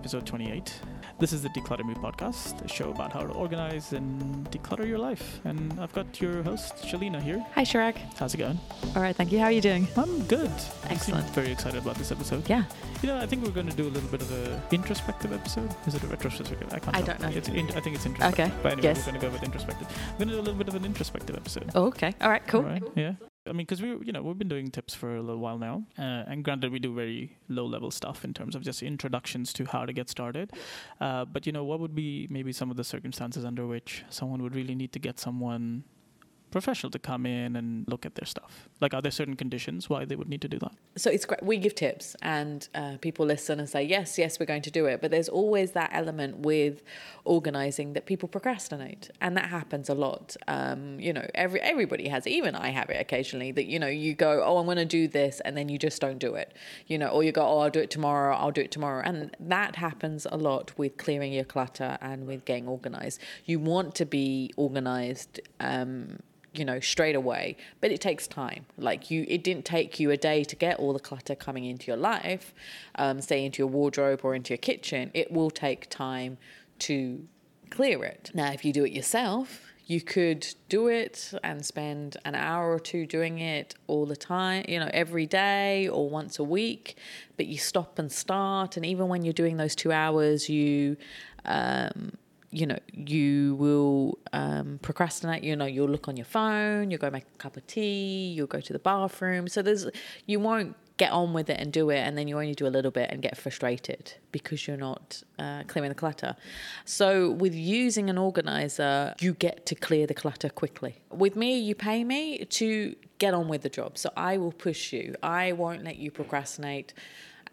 episode 28. This is the Decluttr Me podcast, a show about how to organize and declutter your life. And I've got your host, Shelina, here. Hi, Chirag. How's it going? All right, thank you. How are you doing? I'm good. Excellent. Very excited about this episode. Yeah. You know, I think we're going to do a little bit of a introspective episode. Is it a retrospective? I can't. I tell. don't know. It's in, I think it's introspective. Okay. But anyway, Yes. we're going to go with introspective. We're going to do a little bit of an introspective episode. Oh, okay. All right, cool. All right. Yeah. I mean, because we, you know, we've been doing tips for a little while now, uh, and granted, we do very low-level stuff in terms of just introductions to how to get started. Uh, but you know, what would be maybe some of the circumstances under which someone would really need to get someone professional to come in and look at their stuff? Like, are there certain conditions why they would need to do that? so it's great. We give tips, and uh, people listen and say, "Yes, yes, we're going to do it." But there's always that element with organizing that people procrastinate, and that happens a lot. Um, you know, every everybody has. it. Even I have it occasionally. That you know, you go, "Oh, I'm going to do this," and then you just don't do it. You know, or you go, "Oh, I'll do it tomorrow. I'll do it tomorrow," and that happens a lot with clearing your clutter and with getting organized. You want to be organized. Um, you know straight away but it takes time like you it didn't take you a day to get all the clutter coming into your life um, say into your wardrobe or into your kitchen it will take time to clear it now if you do it yourself you could do it and spend an hour or two doing it all the time, you know, every day or once a week. But you stop and start, and even when you're doing those two hours, you um, you know, you will um, procrastinate. You know, you'll look on your phone, you'll go make a cup of tea, you'll go to the bathroom. So there's, you won't get on with it and do it, and then you only do a little bit and get frustrated because you're not uh, clearing the clutter. So with using an organizer, you get to clear the clutter quickly. With me, you pay me to get on with the job. So I will push you. I won't let you procrastinate,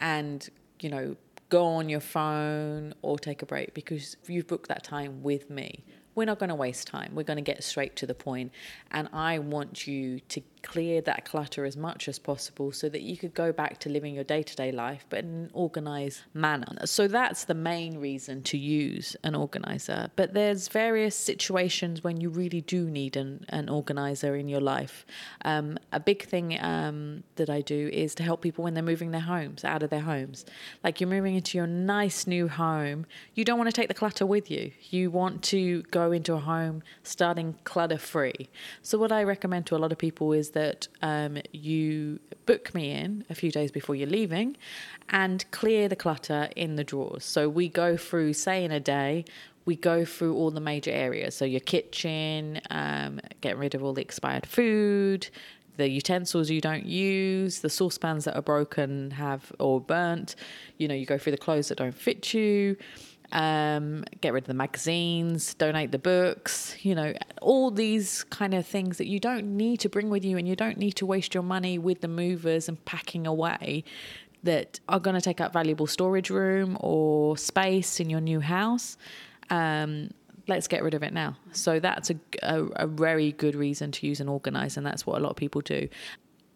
and you know go on your phone or take a break because you've booked that time with me. We're not going to waste time. We're going to get straight to the point, and I want you to clear that clutter as much as possible so that you could go back to living your day-to-day life but in an organized manner. So that's the main reason to use an organizer. But there's various situations when you really do need an, an organizer in your life. Um, a big thing um, that I do is to help people when they're moving their homes out of their homes. Like you're moving into your nice new home, you don't want to take the clutter with you. You want to go into a home starting clutter free. So what I recommend to a lot of people is that um, you book me in a few days before you're leaving and clear the clutter in the drawers. So we go through, say, in a day, we go through all the major areas. So your kitchen, um, getting rid of all the expired food, the utensils you don't use, the saucepans that are broken have or burnt. You know, you go through the clothes that don't fit you. Um, get rid of the magazines, donate the books, you know, all these kind of things that you don't need to bring with you and you don't need to waste your money with the movers and packing away that are going to take up valuable storage room or space in your new house. Um, let's get rid of it now. So that's a, a, a very good reason to use an organizer, and that's what a lot of people do.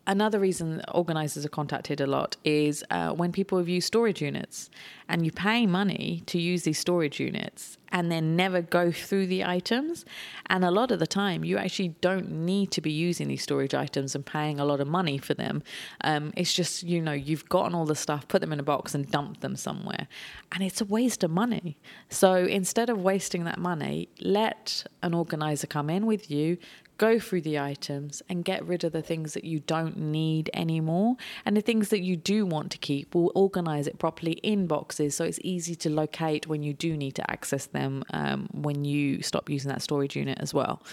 Another reason organizers are contacted a lot is uh, when people have used storage units and you pay money to use these storage units and then never go through the items. And a lot of the time, you actually don't need to be using these storage items and paying a lot of money for them. Um, it's just, you know, you've gotten all the stuff, put them in a box and dumped them somewhere. And it's a waste of money. So instead of wasting that money, let an organizer come in with you, go through the items and get rid of the things that you don't need anymore. And the things that you do want to keep, we'll organize it properly in boxes so it's easy to locate when you do need to access them um, when you stop using that storage unit as well.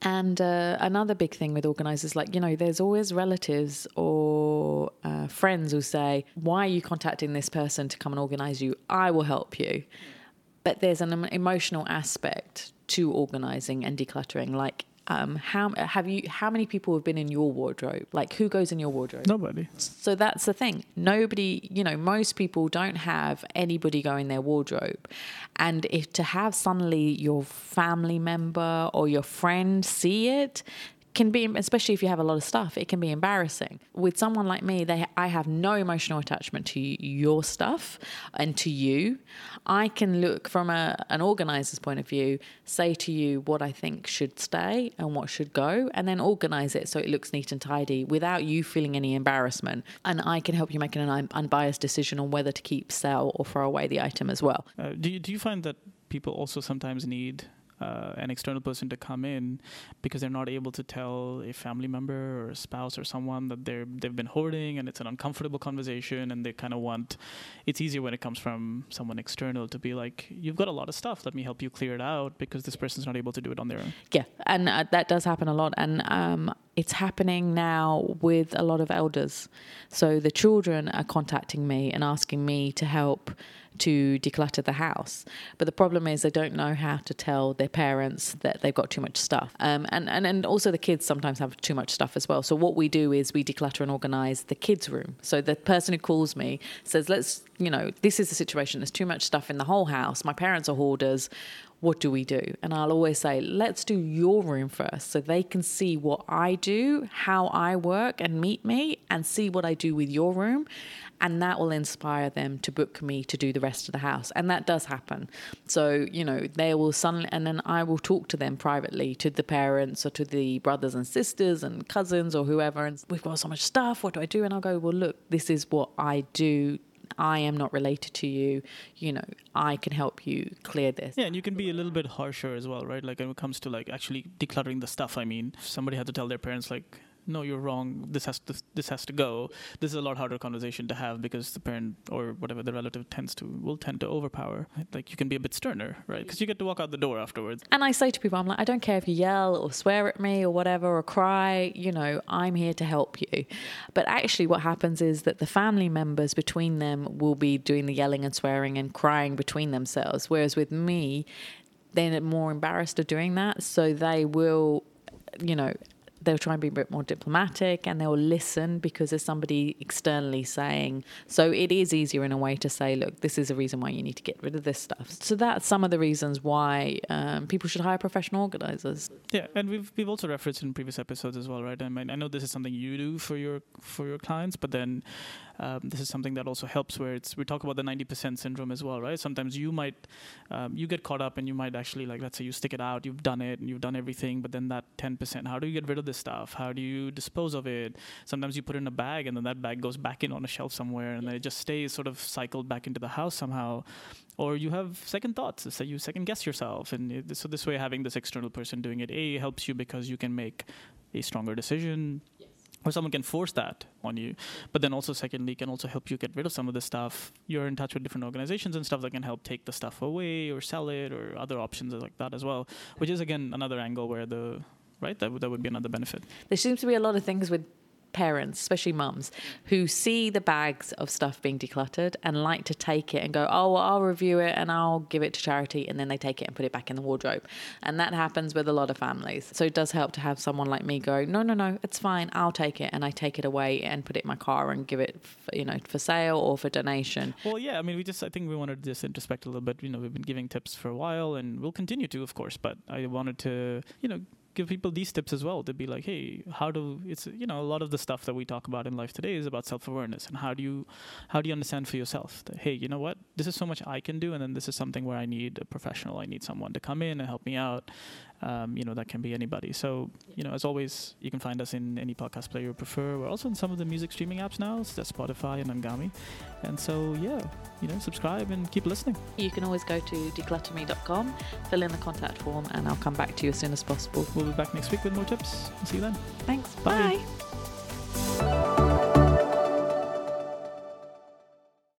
And uh, another big thing with organizers, like, you know, there's always relatives or uh, friends who say, Why are you contacting this person to come and organize you? I will help you. But there's an emotional aspect to organizing and decluttering. Like, um, how have you? How many people have been in your wardrobe? Like, who goes in your wardrobe? Nobody. So that's the thing. Nobody, you know, most people don't have anybody go in their wardrobe. And if to have suddenly your family member or your friend see it, can be especially if you have a lot of stuff it can be embarrassing. With someone like me they i have no emotional attachment to your stuff and to you. I can look from a, an organizer's point of view say to you what i think should stay and what should go and then organize it so it looks neat and tidy without you feeling any embarrassment. And i can help you make an unbiased decision on whether to keep sell or throw away the item as well. Uh, do, you, do you find that people also sometimes need uh, an external person to come in because they're not able to tell a family member or a spouse or someone that they're they've been hoarding and it's an uncomfortable conversation and they kind of want it's easier when it comes from someone external to be like you've got a lot of stuff. Let me help you clear it out because this person's not able to do it on their own. Yeah and uh, that does happen a lot and um, it's happening now with a lot of elders so the children are contacting me and asking me to help to declutter the house. But the problem is they don't know how to tell their parents that they've got too much stuff. Um, and, and, and also the kids sometimes have too much stuff as well. So what we do is we declutter and organize the kids' room. So the person who calls me says, let's, you know, this is the situation. There's too much stuff in the whole house. My parents are hoarders what do we do? And I'll always say, let's do your room first so they can see what I do, how I work, and meet me and see what I do with your room. And that will inspire them to book me to do the rest of the house. And that does happen. So you know they will suddenly and then i will talk to them privately to the parents or to the brothers and sisters and cousins or whoever. And we've got so much stuff. What do i do? And i'll go well look this is what i do I am not related to you, you know, I can help you clear this. Yeah, and you can be a little bit harsher as well, right? Like when it comes to like actually decluttering the stuff, I mean, somebody had to tell their parents like no, you're wrong. This has to this has to go. This is a lot harder conversation to have because the parent or whatever the relative tends to will tend to overpower. Like you can be a bit sterner, right? Because you get to walk out the door afterwards. And I say to people, I'm like, I don't care if you yell or swear at me or whatever or cry. You know, I'm here to help you. But actually, what happens is that the family members between them will be doing the yelling and swearing and crying between themselves, whereas with me, they're more embarrassed of doing that, so they will you know, they'll try and be a bit more diplomatic and they'll listen because there's somebody externally saying. So it is easier in a way to say, look, this is a reason why you need to get rid of this stuff. So that's some of the reasons why um, people should hire professional organizers. Yeah, and we've we've also referenced in previous episodes as well, right? I mean, I know this is something you do for your for your clients, but then um, this is something that also helps where it's we talk about the 90% syndrome as well right? Sometimes you might um, you get caught up and you might actually like let's say you stick it out you've done it and you've done everything but then that 10% how do you get rid of this stuff? How do you dispose of it? Sometimes you put it in a bag and then that bag goes back in on a shelf somewhere and then it just stays sort of cycled back into the house somehow. Or you have second thoughts so you second guess yourself and it, so this way having this external person doing it a helps you because you can make a stronger decision or someone can force that on you but then also secondly can also help you get rid of some of the stuff. You're in touch with different organizations and stuff that can help take the stuff away or sell it or other options like that as well which is again another angle where the right that, that would be another benefit. There seems to be a lot of things with parents, especially mums, who see the bags of stuff being decluttered and like to take it and go, oh, well, I'll review it and I'll give it to charity. And then they take it and put it back in the wardrobe. And that happens with a lot of families. So it does help to have someone like me go, no, no, no, it's fine. I'll take it. And I take it away and put it in my car and give it, for, you know, for sale or for donation. Well, yeah. I mean, we just, I think we wanted to just introspect a little bit. You know, we've been giving tips for a while and we'll continue to, of course. But I wanted to, you know, give people these tips as well to be like, hey, how do it's you know a lot of the stuff that we talk about in life today is about self awareness and how do you how do you understand for yourself that hey, you know what, this is so much I can do, and then this is something where I need a professional, I need someone to come in and help me out, um, you know, that can be anybody. So, you know, as always, you can find us in any podcast player you prefer. We're also in some of the music streaming apps now, so that's Spotify and Anghami. And so, yeah, you know, subscribe and keep listening. You can always go to decluttrme.com, fill in the contact form, and I'll come back to you as soon as possible. We'll be back next week with more tips. See you then. Thanks. Bye. Bye.